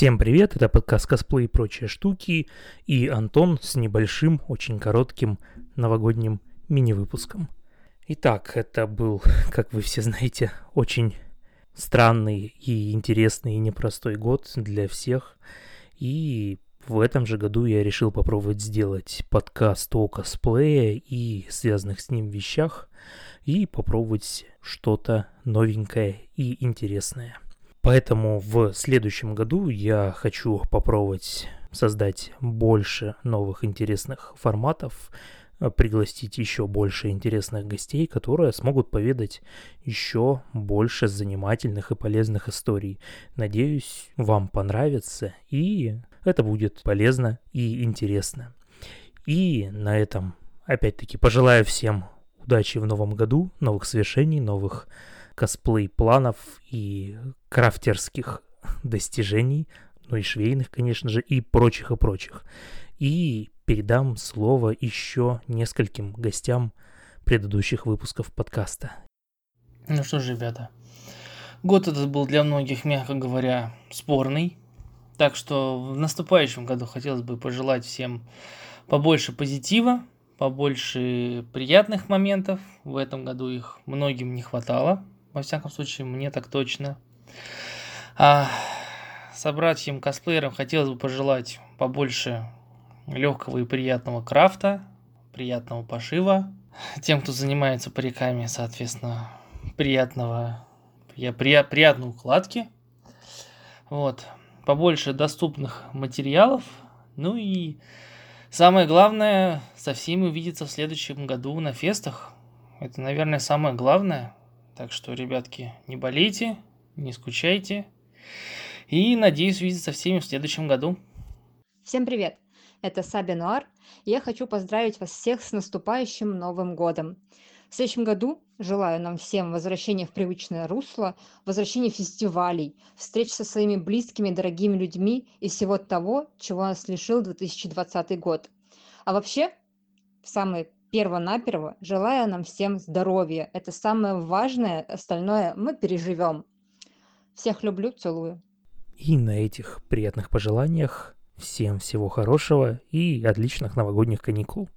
Всем привет, это подкаст «Косплей и прочие штуки» и Антон с небольшим, очень коротким новогодним мини-выпуском. Итак, это был, как вы все знаете, очень странный и интересный и непростой год для всех. И в этом же году я решил попробовать сделать подкаст о косплее и связанных с ним вещах и попробовать что-то новенькое и интересное – Поэтому в следующем году я хочу попробовать создать больше новых интересных форматов, э, пригласить еще больше интересных гостей, которые смогут поведать еще больше занимательных и полезных историй. Надеюсь, вам понравится и это будет полезно и интересно. И на этом, опять-таки, пожелаю всем удачи в новом году, новых совершений, новых косплей-планов и крафтерских достижений, ну и швейных, конечно же, и прочих и прочих. И передам слово еще нескольким гостям предыдущих выпусков подкаста. Ну что ж, ребята, год этот был для многих, мягко говоря, спорный. Так что в наступающем году хотелось бы пожелать всем побольше позитива, побольше приятных моментов. В этом году их многим не хватало. Во всяком случае, мне так точно. А собратьям косплеерам хотелось бы пожелать побольше легкого и приятного крафта, приятного пошива. Тем, кто занимается париками, соответственно, приятного, я, при, приятной укладки. Вот. Побольше доступных материалов. Ну и самое главное, со всеми увидеться в следующем году на фестах. Это, наверное, самое главное. Так что, ребятки, не болейте, не скучайте. И надеюсь увидеться всеми в следующем году. Всем привет! Это Саби Нуар, я хочу поздравить вас всех с наступающим Новым Годом. В следующем году желаю нам всем возвращения в привычное русло, возвращения фестивалей, встреч со своими близкими, дорогими людьми и всего того, чего нас лишил 2020 год. А вообще, в самый перво-наперво желаю нам всем здоровья. Это самое важное, остальное мы переживем. Всех люблю, целую. И на этих приятных пожеланиях всем всего хорошего и отличных новогодних каникул.